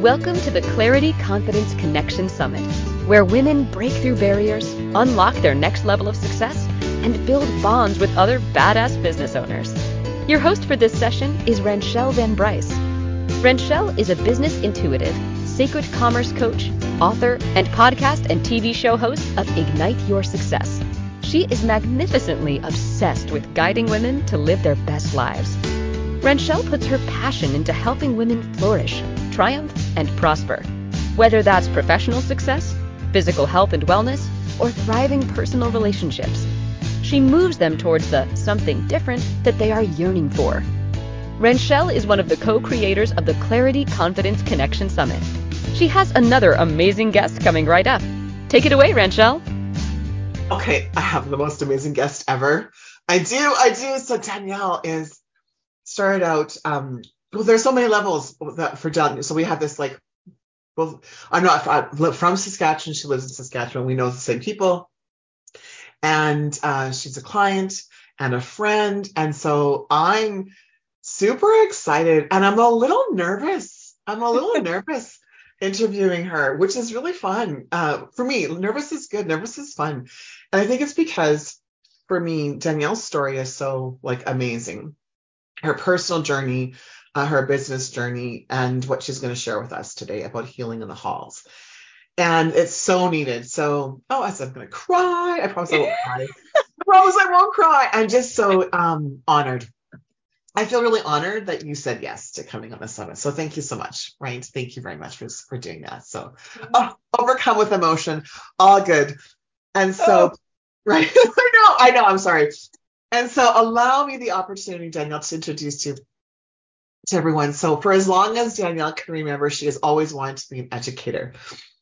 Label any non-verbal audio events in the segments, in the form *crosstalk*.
Welcome to the Clarity Confidence Connection Summit, where women break through barriers, unlock their next level of success, and build bonds with other badass business owners. Your host for this session is Ranchelle Van Bryce. Ranchelle is a business intuitive, sacred commerce coach, author, and podcast and TV show host of Ignite Your Success. She is magnificently obsessed with guiding women to live their best lives. Ranchelle puts her passion into helping women flourish, triumph, and prosper. Whether that's professional success, physical health and wellness, or thriving personal relationships, she moves them towards the something different that they are yearning for. Ranchelle is one of the co-creators of the Clarity Confidence Connection Summit. She has another amazing guest coming right up. Take it away, Ranchelle. Okay, I have the most amazing guest ever. I do, I do. So Danielle is started out um well there's so many levels that for Danielle. So we have this like well I'm not from Saskatchewan. She lives in Saskatchewan. We know the same people. And uh, she's a client and a friend. And so I'm super excited and I'm a little nervous. I'm a little *laughs* nervous interviewing her, which is really fun. Uh, for me, nervous is good. Nervous is fun. And I think it's because for me, Danielle's story is so like amazing her personal journey, uh, her business journey, and what she's going to share with us today about healing in the halls. And it's so needed. So, oh, I said I'm going to cry. I promise I won't *laughs* cry. I promise I won't cry. I'm just so um, honored. I feel really honored that you said yes to coming on the summit. So thank you so much, right? Thank you very much for, for doing that. So oh, overcome with emotion, all good. And so, oh. *laughs* right? *laughs* I know, I know, I'm sorry. And so allow me the opportunity, Danielle, to introduce you to everyone. So for as long as Danielle can remember, she has always wanted to be an educator.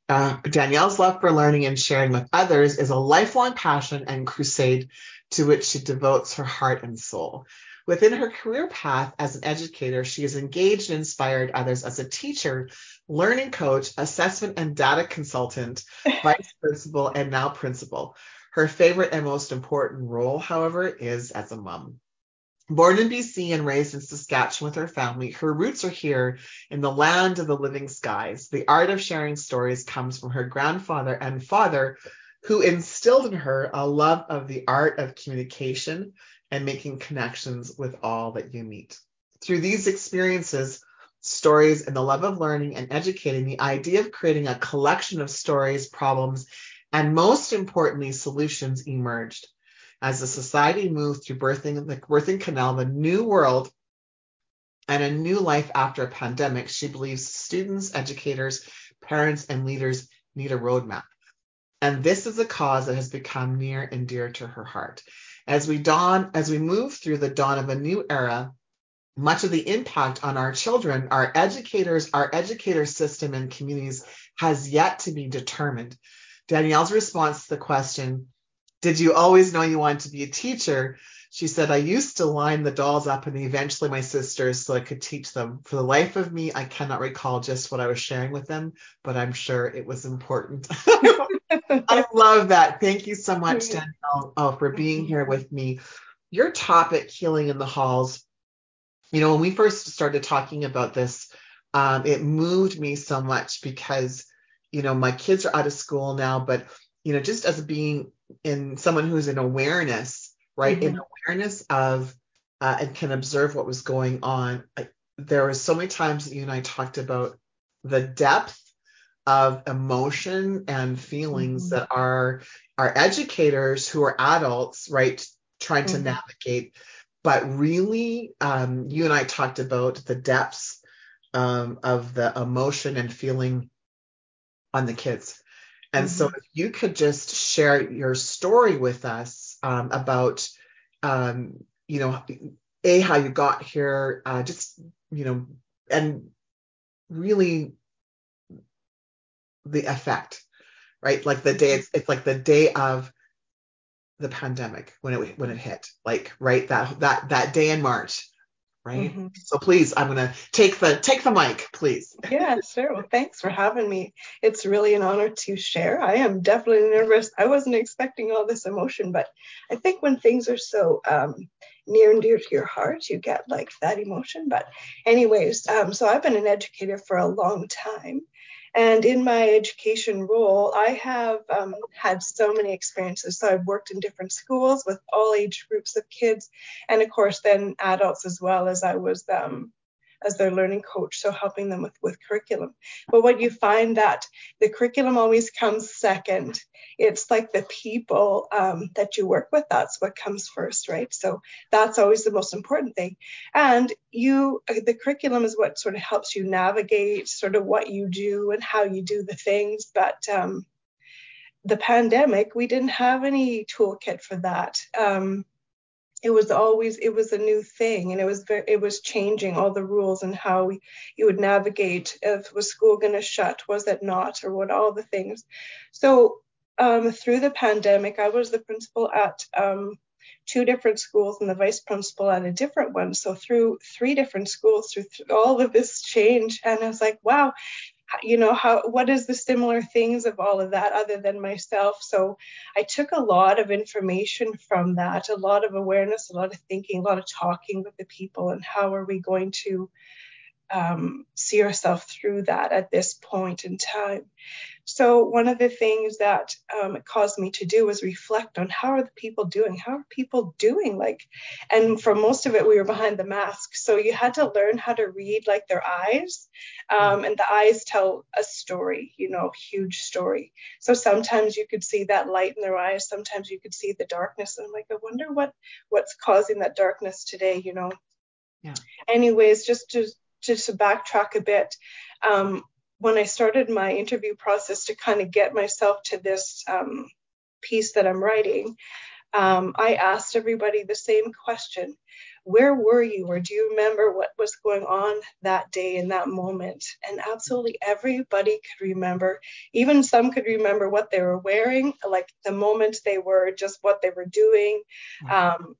Uh, Danielle's love for learning and sharing with others is a lifelong passion and crusade to which she devotes her heart and soul. Within her career path as an educator, she has engaged and inspired others as a teacher, learning coach, assessment and data consultant, *laughs* vice principal, and now principal. Her favorite and most important role, however, is as a mom. Born in BC and raised in Saskatchewan with her family, her roots are here in the land of the living skies. The art of sharing stories comes from her grandfather and father, who instilled in her a love of the art of communication and making connections with all that you meet. Through these experiences, stories, and the love of learning and educating, the idea of creating a collection of stories, problems, and most importantly, solutions emerged. As the society moved through birthing the birthing canal, the new world and a new life after a pandemic, she believes students, educators, parents, and leaders need a roadmap. And this is a cause that has become near and dear to her heart. As we dawn, as we move through the dawn of a new era, much of the impact on our children, our educators, our educator system and communities has yet to be determined. Danielle's response to the question, Did you always know you wanted to be a teacher? She said, I used to line the dolls up and eventually my sisters so I could teach them. For the life of me, I cannot recall just what I was sharing with them, but I'm sure it was important. *laughs* I love that. Thank you so much, Danielle, oh, for being here with me. Your topic, healing in the halls. You know, when we first started talking about this, um, it moved me so much because you know, my kids are out of school now, but you know, just as being in someone who's in awareness, right, mm-hmm. in awareness of uh, and can observe what was going on. I, there were so many times that you and I talked about the depth of emotion and feelings mm-hmm. that are our educators who are adults, right, trying mm-hmm. to navigate. But really, um, you and I talked about the depths um, of the emotion and feeling on the kids. And so if you could just share your story with us um, about, um, you know, A, how you got here, uh, just, you know, and really the effect, right? Like the day, it's, it's like the day of the pandemic when it when it hit, like right that that that day in March right? Mm-hmm. So please, I'm gonna take the take the mic, please. yeah, sure. Well, thanks for having me. It's really an honor to share. I am definitely nervous. I wasn't expecting all this emotion, but I think when things are so um, near and dear to your heart, you get like that emotion. But, anyways, um, so I've been an educator for a long time. And in my education role, I have um, had so many experiences. So I've worked in different schools with all age groups of kids, and of course, then adults as well as I was um, as their learning coach, so helping them with, with curriculum. But what you find that the curriculum always comes second. It's like the people um, that you work with, that's what comes first, right? So that's always the most important thing. And you, the curriculum is what sort of helps you navigate sort of what you do and how you do the things. But um, the pandemic, we didn't have any toolkit for that. Um, it was always it was a new thing and it was very, it was changing all the rules and how we, you would navigate if was school going to shut was it not or what all the things. So um, through the pandemic i was the principal at um, two different schools and the vice principal at a different one. So through three different schools through th- all of this change and i was like wow you know how what is the similar things of all of that other than myself? So i took a lot of information from that a lot of awareness a lot of thinking a lot of talking with the people and how are we going to um, see ourselves through that at this point in time. So one of the things that um, it caused me to do was reflect on how are the people doing? How are people doing? Like, and for most of it, we were behind the mask, so you had to learn how to read like their eyes, um, and the eyes tell a story, you know, huge story. So sometimes you could see that light in their eyes, sometimes you could see the darkness, and I'm like, I wonder what what's causing that darkness today, you know. Yeah. Anyways, just to just to backtrack a bit, um, when I started my interview process to kind of get myself to this um, piece that I'm writing, um, I asked everybody the same question Where were you, or do you remember what was going on that day in that moment? And absolutely everybody could remember. Even some could remember what they were wearing, like the moment they were, just what they were doing. Um,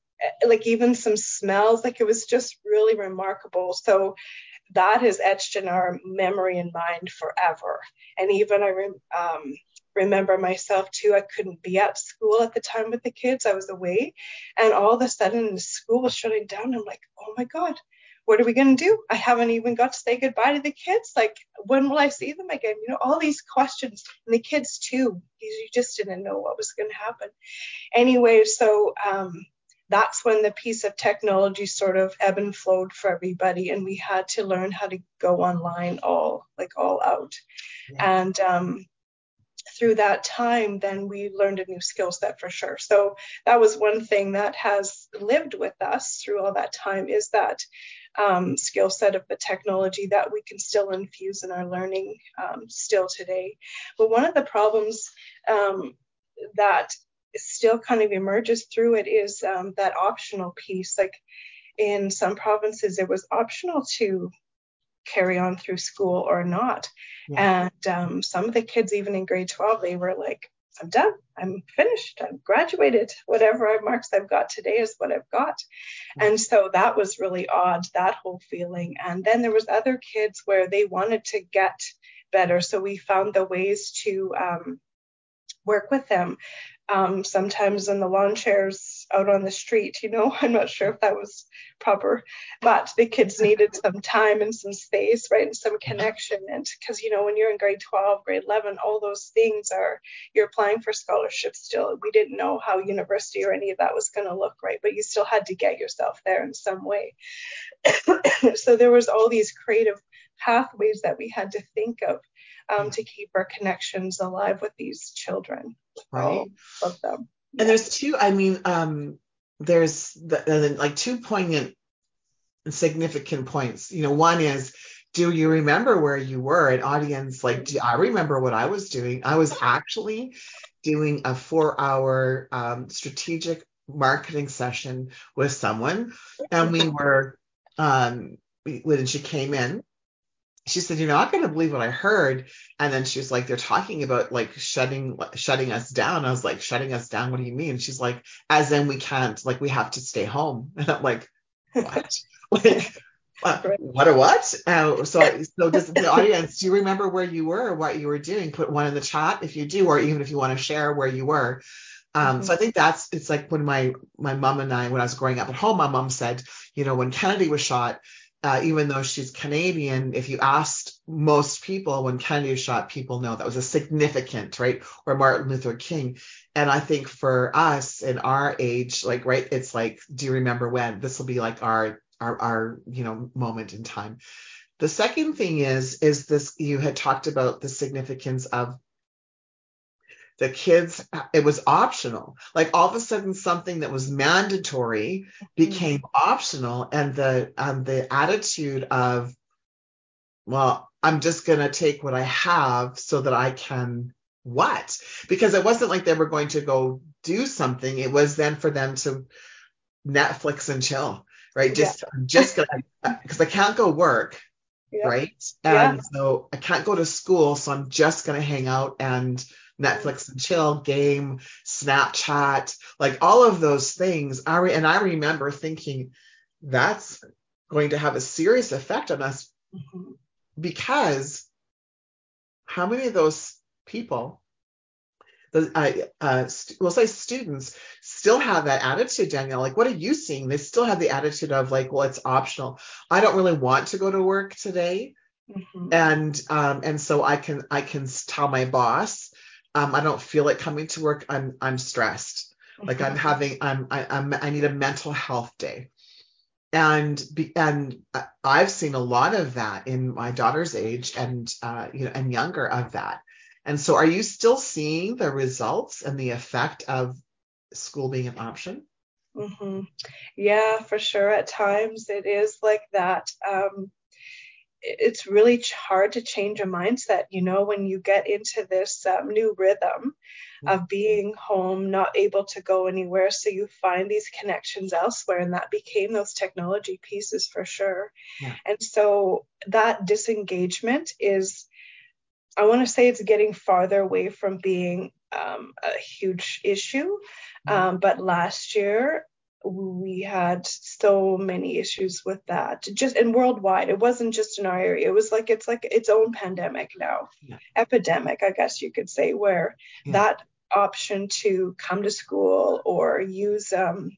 like even some smells like it was just really remarkable so that is etched in our memory and mind forever. And even I re- um, remember myself too, I couldn't be at school at the time with the kids. I was away. And all of a sudden, school was shutting down. I'm like, oh my God, what are we going to do? I haven't even got to say goodbye to the kids. Like, when will I see them again? You know, all these questions. And the kids too. You just didn't know what was going to happen. Anyway, so um, that's when the piece of technology sort of ebb and flowed for everybody and we had to learn how to go online all like all out. Yeah. and um, through that time then we learned a new skill set for sure. So that was one thing that has lived with us through all that time is that um, skill set of the technology that we can still infuse in our learning um, still today. But one of the problems um, that still kind of emerges through it is um, that optional piece. Like in some provinces, it was optional to carry on through school or not. Yeah. And um, some of the kids, even in grade 12, they were like, I'm done. I'm finished. I'm graduated. Whatever marks I've got today is what I've got. Mm-hmm. And so that was really odd, that whole feeling. And then there was other kids where they wanted to get better. So we found the ways to um, work with them um, sometimes in the lawn chairs out on the street. You know, *laughs* I'm not sure if that was proper, but the kids needed some time and some space, right, and some connection. And because you know, when you're in grade 12, grade 11, all those things are you're applying for scholarships still. We didn't know how university or any of that was going to look, right, but you still had to get yourself there in some way. *coughs* so there was all these creative pathways that we had to think of um, to keep our connections alive with these children. Right. Love them. And yeah. there's two, I mean, um, there's the, like two poignant and significant points. You know, one is, do you remember where you were? An audience, like, do I remember what I was doing? I was actually doing a four hour um, strategic marketing session with someone, and we were, um, when she came in, she said, "You're not going to believe what I heard." And then she was like, "They're talking about like shutting shutting us down." I was like, "Shutting us down? What do you mean?" She's like, "As in we can't like we have to stay home." *laughs* And I'm like, "What? *laughs* like uh, what or what?" Uh, so *laughs* so does the audience? Do you remember where you were or what you were doing? Put one in the chat if you do, or even if you want to share where you were. Um, mm-hmm. So I think that's it's like when my my mom and I, when I was growing up at home, my mom said, you know, when Kennedy was shot, uh, even though she's Canadian, if you asked most people when Kennedy was shot, people know that was a significant, right? Or Martin Luther King. And I think for us in our age, like, right, it's like, do you remember when? This will be like our, our, our, you know, moment in time. The second thing is, is this, you had talked about the significance of the kids it was optional like all of a sudden something that was mandatory became mm-hmm. optional and the um, the attitude of well i'm just going to take what i have so that i can what because it wasn't like they were going to go do something it was then for them to netflix and chill right just yeah. i'm just gonna *laughs* because i can't go work yep. right and yeah. so i can't go to school so i'm just gonna hang out and Netflix and chill, game, Snapchat, like all of those things. I re- and I remember thinking that's going to have a serious effect on us mm-hmm. because how many of those people, the, uh, uh, st- we'll say students, still have that attitude, Danielle. Like, what are you seeing? They still have the attitude of like, well, it's optional. I don't really want to go to work today. Mm-hmm. And um, and so I can I can tell my boss um, I don't feel like coming to work. I'm I'm stressed. Like I'm mm-hmm. having I'm I, I'm I need a mental health day. And be, and I've seen a lot of that in my daughter's age and uh, you know and younger of that. And so are you still seeing the results and the effect of school being an option? Mm-hmm. Yeah, for sure. At times it is like that. Um, it's really hard to change a mindset, you know, when you get into this um, new rhythm of mm-hmm. being home, not able to go anywhere. So you find these connections elsewhere, and that became those technology pieces for sure. Yeah. And so that disengagement is, I want to say it's getting farther away from being um, a huge issue. Mm-hmm. Um, but last year, we had so many issues with that just and worldwide it wasn't just in our area it was like it's like its own pandemic now yeah. epidemic i guess you could say where yeah. that option to come to school or use um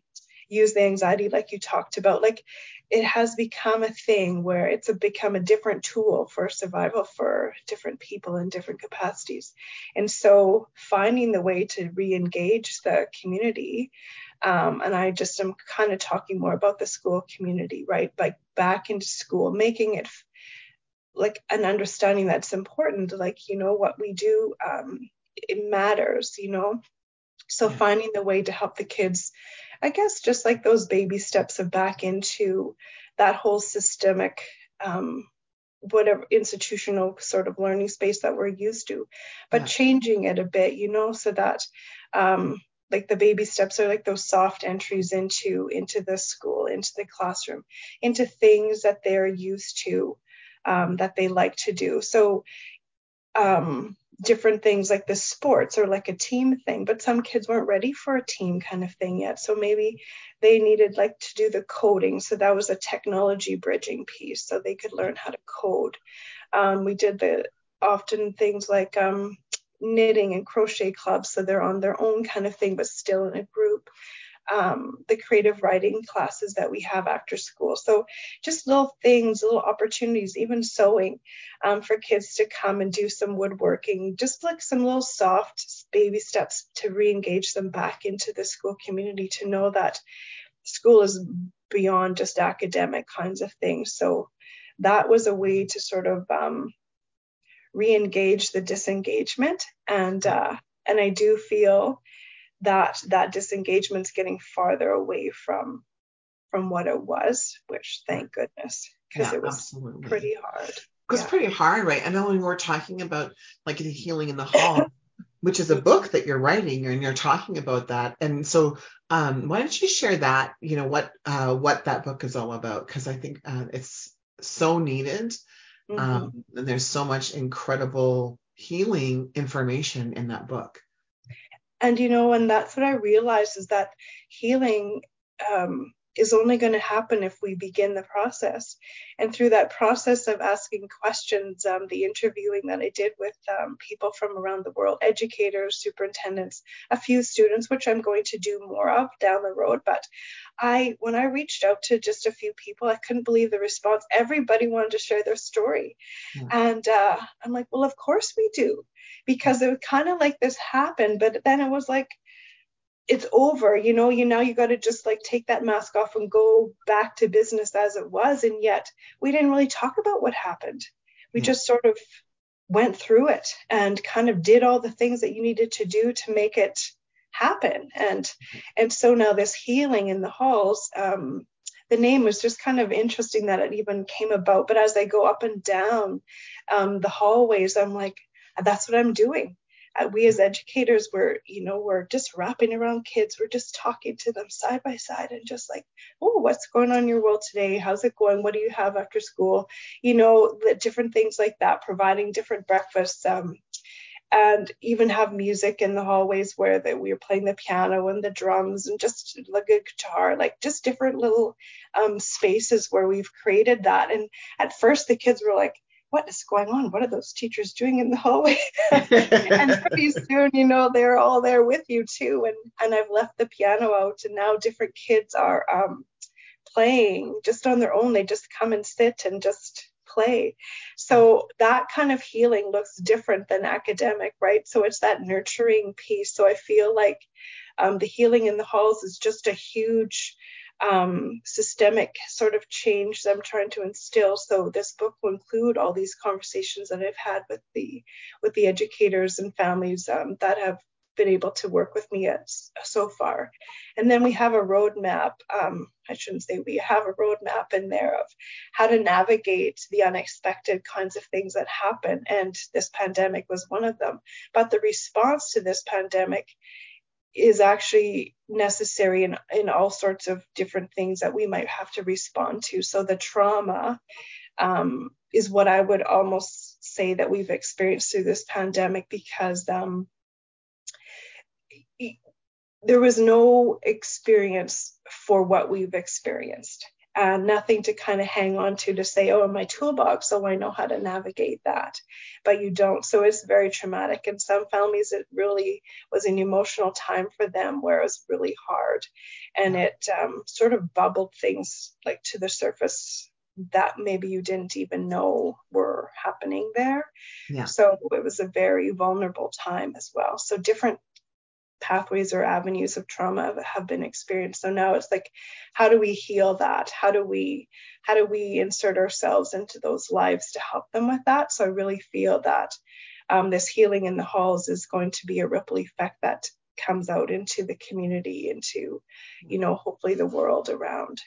use the anxiety like you talked about like it has become a thing where it's a, become a different tool for survival for different people in different capacities and so finding the way to re-engage the community um, and I just am kind of talking more about the school community, right? Like back into school, making it like an understanding that's important, like, you know, what we do, um, it matters, you know? So yeah. finding the way to help the kids, I guess, just like those baby steps of back into that whole systemic, um, whatever institutional sort of learning space that we're used to, but yeah. changing it a bit, you know, so that um, like the baby steps are like those soft entries into into the school into the classroom into things that they're used to um, that they like to do so um, different things like the sports or like a team thing but some kids weren't ready for a team kind of thing yet. So maybe they needed like to do the coding. So that was a technology bridging piece so they could learn how to code. Um, we did the often things like um, knitting and crochet clubs, so they're on their own kind of thing, but still in a group. Um, the creative writing classes that we have after school. So just little things, little opportunities, even sewing um, for kids to come and do some woodworking, just like some little soft baby steps to re-engage them back into the school community to know that school is beyond just academic kinds of things. So that was a way to sort of um, re-engage the disengagement and uh, and I do feel that that disengagement is getting farther away from from what it was, which thank goodness because yeah, it was absolutely. pretty hard. It was yeah. pretty hard, right? I know when we're talking about like the healing in the hall, *laughs* which is a book that you're writing and you're talking about that. And so um, why don't you share that, you know, what uh, what that book is all about? Because I think uh, it's so needed Mm-hmm. Um, and there's so much incredible healing information in that book. And you know, and that's what I realized is that healing um, is only going to happen if we begin the process. And through that process of asking questions, um, the interviewing that I did with um, people from around the world, educators, superintendents, a few students, which I'm going to do more of down the road. But I, when I reached out to just a few people, I couldn't believe the response. Everybody wanted to share their story. Yeah. And uh, I'm like, well, of course we do. Because it was kind of like this happened, but then it was like, it's over you know you now you got to just like take that mask off and go back to business as it was and yet we didn't really talk about what happened we yeah. just sort of went through it and kind of did all the things that you needed to do to make it happen and and so now this healing in the halls um, the name was just kind of interesting that it even came about but as i go up and down um, the hallways i'm like that's what i'm doing. Uh, we as educators were you know we're just wrapping around kids. We're just talking to them side by side and just like oh what's going on in your world today? How's it going? What do you have after school? You know different things like that providing different breakfasts um, and even have music in the hallways where that we were playing the piano and the drums and just like a guitar, like just different little um, spaces where we've created that. And at first, the kids were like, what is going on? What are those teachers doing in the hallway? *laughs* and pretty soon, you know, they're all there with you too. And and I've left the piano out, and now different kids are um, playing just on their own. They just come and sit and just play. So that kind of healing looks different than academic, right? So it's that nurturing piece. So I feel like um, the healing in the halls is just a huge um, systemic sort of change that I'm trying to instill. So this book will include all these conversations that I've had with the with the educators and families um, that have been able to work with me at, so far. And then we have a roadmap. Um, I shouldn't say we have a roadmap in there of how to navigate the unexpected kinds of things that happen. And this pandemic was one of them. But the response to this pandemic is actually necessary in, in all sorts of different things that we might have to respond to. So the trauma um, is what I would almost say that we've experienced through this pandemic because um, there was no experience for what we've experienced and nothing to kind of hang on to to say, oh, in my toolbox, so I know how to navigate that. But you don't. So it's very traumatic. In some families, it really was an emotional time for them where it was really hard. And it um, sort of bubbled things like to the surface that maybe you didn't even know were happening there. Yeah. So it was a very vulnerable time as well. So different pathways or avenues of trauma have been experienced. So now it's like how do we heal that? How do we how do we insert ourselves into those lives to help them with that? So i really feel that um, this healing in the halls is going to be a ripple effect that comes out into the community into you know hopefully the world around.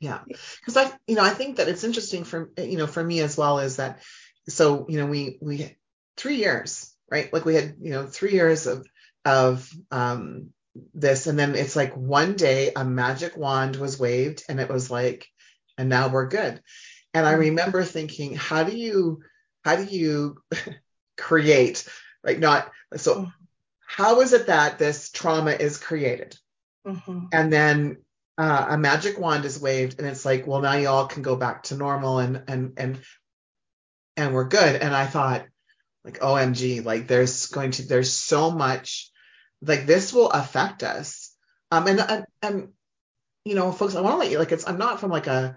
Yeah. Because i you know i think that it's interesting for you know for me as well is that so you know we we three years right? Like we had you know three years of of um, this. And then it's like one day a magic wand was waved and it was like, and now we're good. And I mm-hmm. remember thinking, how do you, how do you *laughs* create, like not, so mm-hmm. how is it that this trauma is created? Mm-hmm. And then uh, a magic wand is waved and it's like, well, now you all can go back to normal and, and, and, and we're good. And I thought, like, OMG, like there's going to, there's so much like this will affect us. Um, and, and, and you know, folks, I want to let you like it's I'm not from like a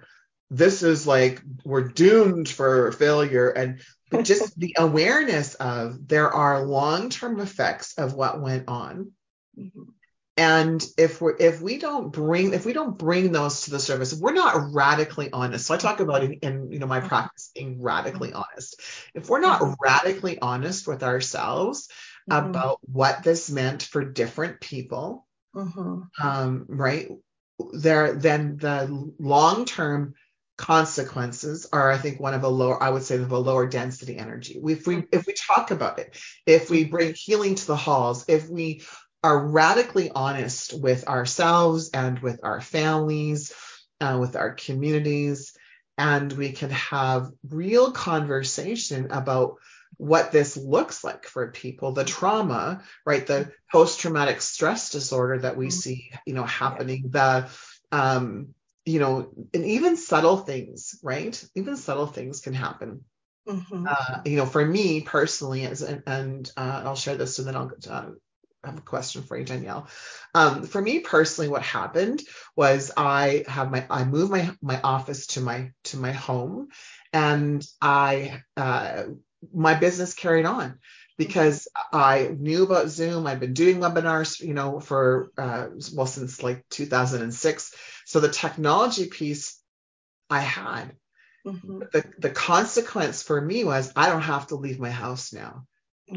this is like we're doomed for failure and but just *laughs* the awareness of there are long-term effects of what went on. Mm-hmm. And if we're if we don't bring if we don't bring those to the surface, we're not radically honest. So I talk about in, in you know my mm-hmm. practice being radically honest. If we're not mm-hmm. radically honest with ourselves, mm-hmm. about what this meant for different people, mm-hmm. um, right? There, then the long term consequences are, I think, one of a lower, I would say, of a lower density energy. If we if we talk about it, if we bring healing to the halls, if we are radically honest with ourselves and with our families, uh, with our communities, and we can have real conversation about what this looks like for people the trauma right the post traumatic stress disorder that we mm-hmm. see you know happening the um you know, and even subtle things, right? Even subtle things can happen. Mm-hmm. Uh, you know, for me personally, as and, and uh, I'll share this and then I'll uh, have a question for you, Danielle. Um, for me personally, what happened was I have my I moved my my office to my to my home, and I uh, my business carried on because I knew about Zoom. I've been doing webinars, you know, for uh, well since like 2006. So the technology piece I had. Mm-hmm. The the consequence for me was I don't have to leave my house now.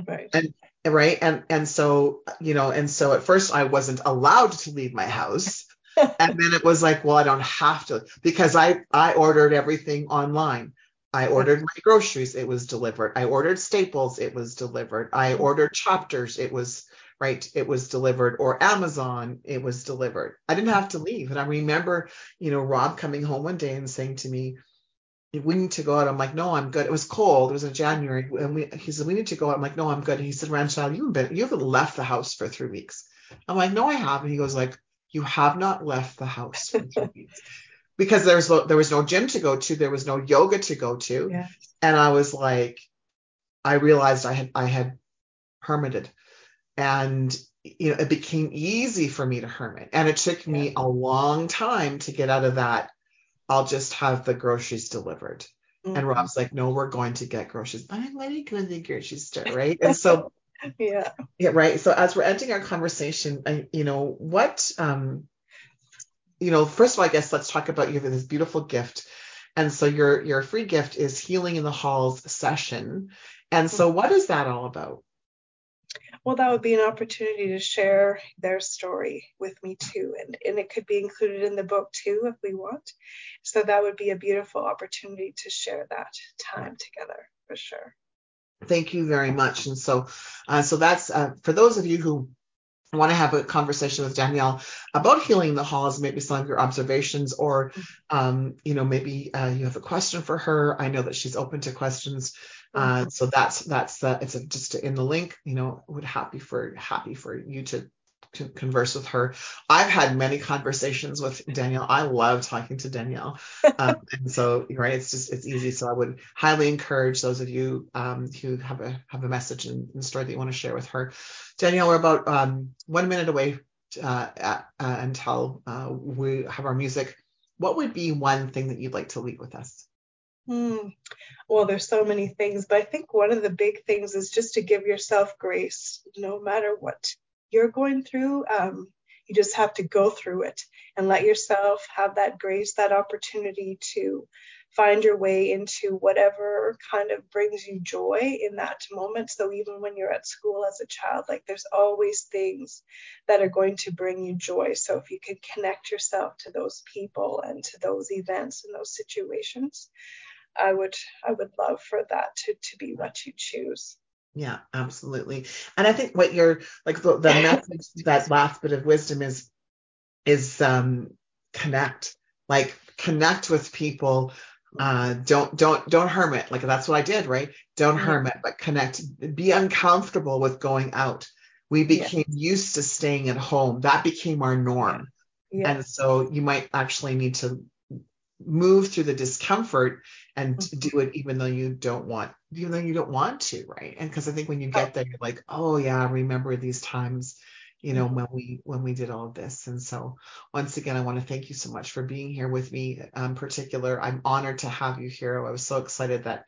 Right. And right and and so you know and so at first I wasn't allowed to leave my house. *laughs* and then it was like, well, I don't have to because I I ordered everything online. I ordered my groceries, it was delivered. I ordered staples, it was delivered. I ordered chapters, it was right, it was delivered. Or Amazon, it was delivered. I didn't have to leave. And I remember, you know, Rob coming home one day and saying to me, we need to go out. I'm like, no, I'm good. It was cold. It was in January. And we, he said, we need to go out. I'm like, no, I'm good. And he said, Ranchelle, you haven't been, you haven't left the house for three weeks. I'm like, no, I haven't. He goes like, you have not left the house for three *laughs* weeks because there was there was no gym to go to, there was no yoga to go to, yeah. and I was like, I realized I had I had hermited, and you know it became easy for me to hermit, and it took me a long time to get out of that. I'll just have the groceries delivered. Mm-hmm. And Rob's like, no, we're going to get groceries. I'm letting go to the grocery store, right? And so, *laughs* yeah, yeah, right. So as we're ending our conversation, I, you know, what um, you know, first of all, I guess let's talk about you have this beautiful gift. And so your your free gift is Healing in the Halls session. And so what is that all about? Well, that would be an opportunity to share their story with me too. And, and it could be included in the book too if we want. So that would be a beautiful opportunity to share that time together for sure. Thank you very much. And so, uh, so that's uh, for those of you who I want to have a conversation with Danielle about healing the halls, maybe some of your observations, or um, you know, maybe uh, you have a question for her. I know that she's open to questions, uh, so that's that's uh, it's a, just in the link. You know, would happy for happy for you to to converse with her. I've had many conversations with Danielle. I love talking to Danielle, *laughs* um, and so right, it's just it's easy. So I would highly encourage those of you um, who have a have a message and, and story that you want to share with her. Danielle, we're about um, one minute away uh, uh, until uh, we have our music. What would be one thing that you'd like to leave with us? Hmm. Well, there's so many things, but I think one of the big things is just to give yourself grace, no matter what you're going through. Um, you just have to go through it and let yourself have that grace, that opportunity to find your way into whatever kind of brings you joy in that moment. So even when you're at school as a child, like there's always things that are going to bring you joy. So if you can connect yourself to those people and to those events and those situations, I would I would love for that to to be what you choose. Yeah, absolutely. And I think what you're like the, the message that last bit of wisdom is is um connect. Like connect with people. Uh don't don't don't hermit. Like that's what I did, right? Don't mm-hmm. hermit, but connect. Be uncomfortable with going out. We became yeah. used to staying at home. That became our norm. Yeah. And so you might actually need to move through the discomfort and mm-hmm. do it even though you don't want even though you don't want to right and because i think when you get there you're like oh yeah I remember these times you know when we when we did all of this. And so once again i want to thank you so much for being here with me in um, particular. I'm honored to have you here. I was so excited that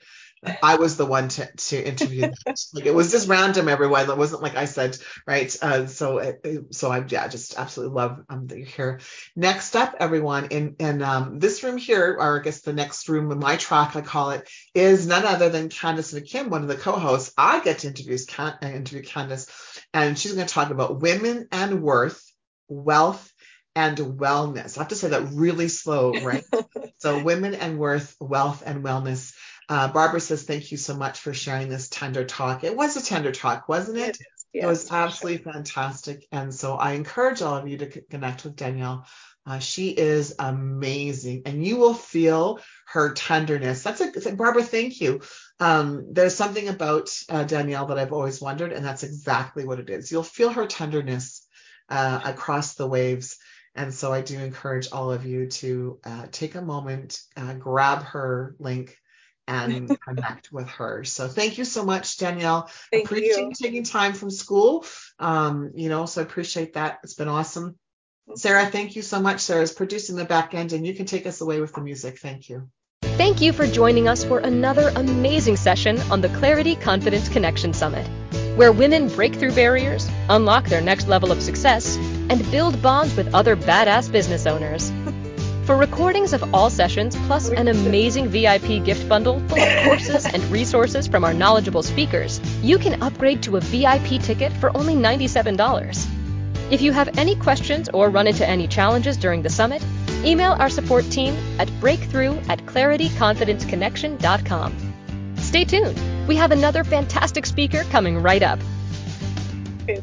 I was the one to, to interview that. *laughs* like it was just random, everyone. It wasn't like I said, right? Uh, so, it, so I'm yeah, just absolutely love um, that you're here. Next up, everyone, in in um, this room here, or I guess the next room in my track, I call it, is none other than Candice McKim, one of the co-hosts. I get to interview Can- uh, interview Candice, and she's going to talk about women and worth, wealth, and wellness. I have to say that really slow, right? *laughs* so, women and worth, wealth, and wellness. Uh, Barbara says, thank you so much for sharing this tender talk. It was a tender talk, wasn't it? It, yes, it was absolutely sure. fantastic. And so I encourage all of you to c- connect with Danielle. Uh, she is amazing, and you will feel her tenderness. That's a Barbara. Thank you. Um, there's something about uh, Danielle that I've always wondered, and that's exactly what it is. You'll feel her tenderness uh, across the waves, And so I do encourage all of you to uh, take a moment, uh, grab her link, and *laughs* connect with her. So thank you so much, Danielle. Thank appreciate you. taking time from school. Um, you know, so I appreciate that. It's been awesome. Sarah, thank you so much. Sarah's producing the back end, and you can take us away with the music. Thank you. Thank you for joining us for another amazing session on the Clarity Confidence Connection Summit, where women break through barriers, unlock their next level of success, and build bonds with other badass business owners. For recordings of all sessions, plus an amazing VIP gift bundle full of *laughs* courses and resources from our knowledgeable speakers, you can upgrade to a VIP ticket for only $97. If you have any questions or run into any challenges during the summit, email our support team at breakthrough at clarityconfidenceconnection.com. Stay tuned. We have another fantastic speaker coming right up.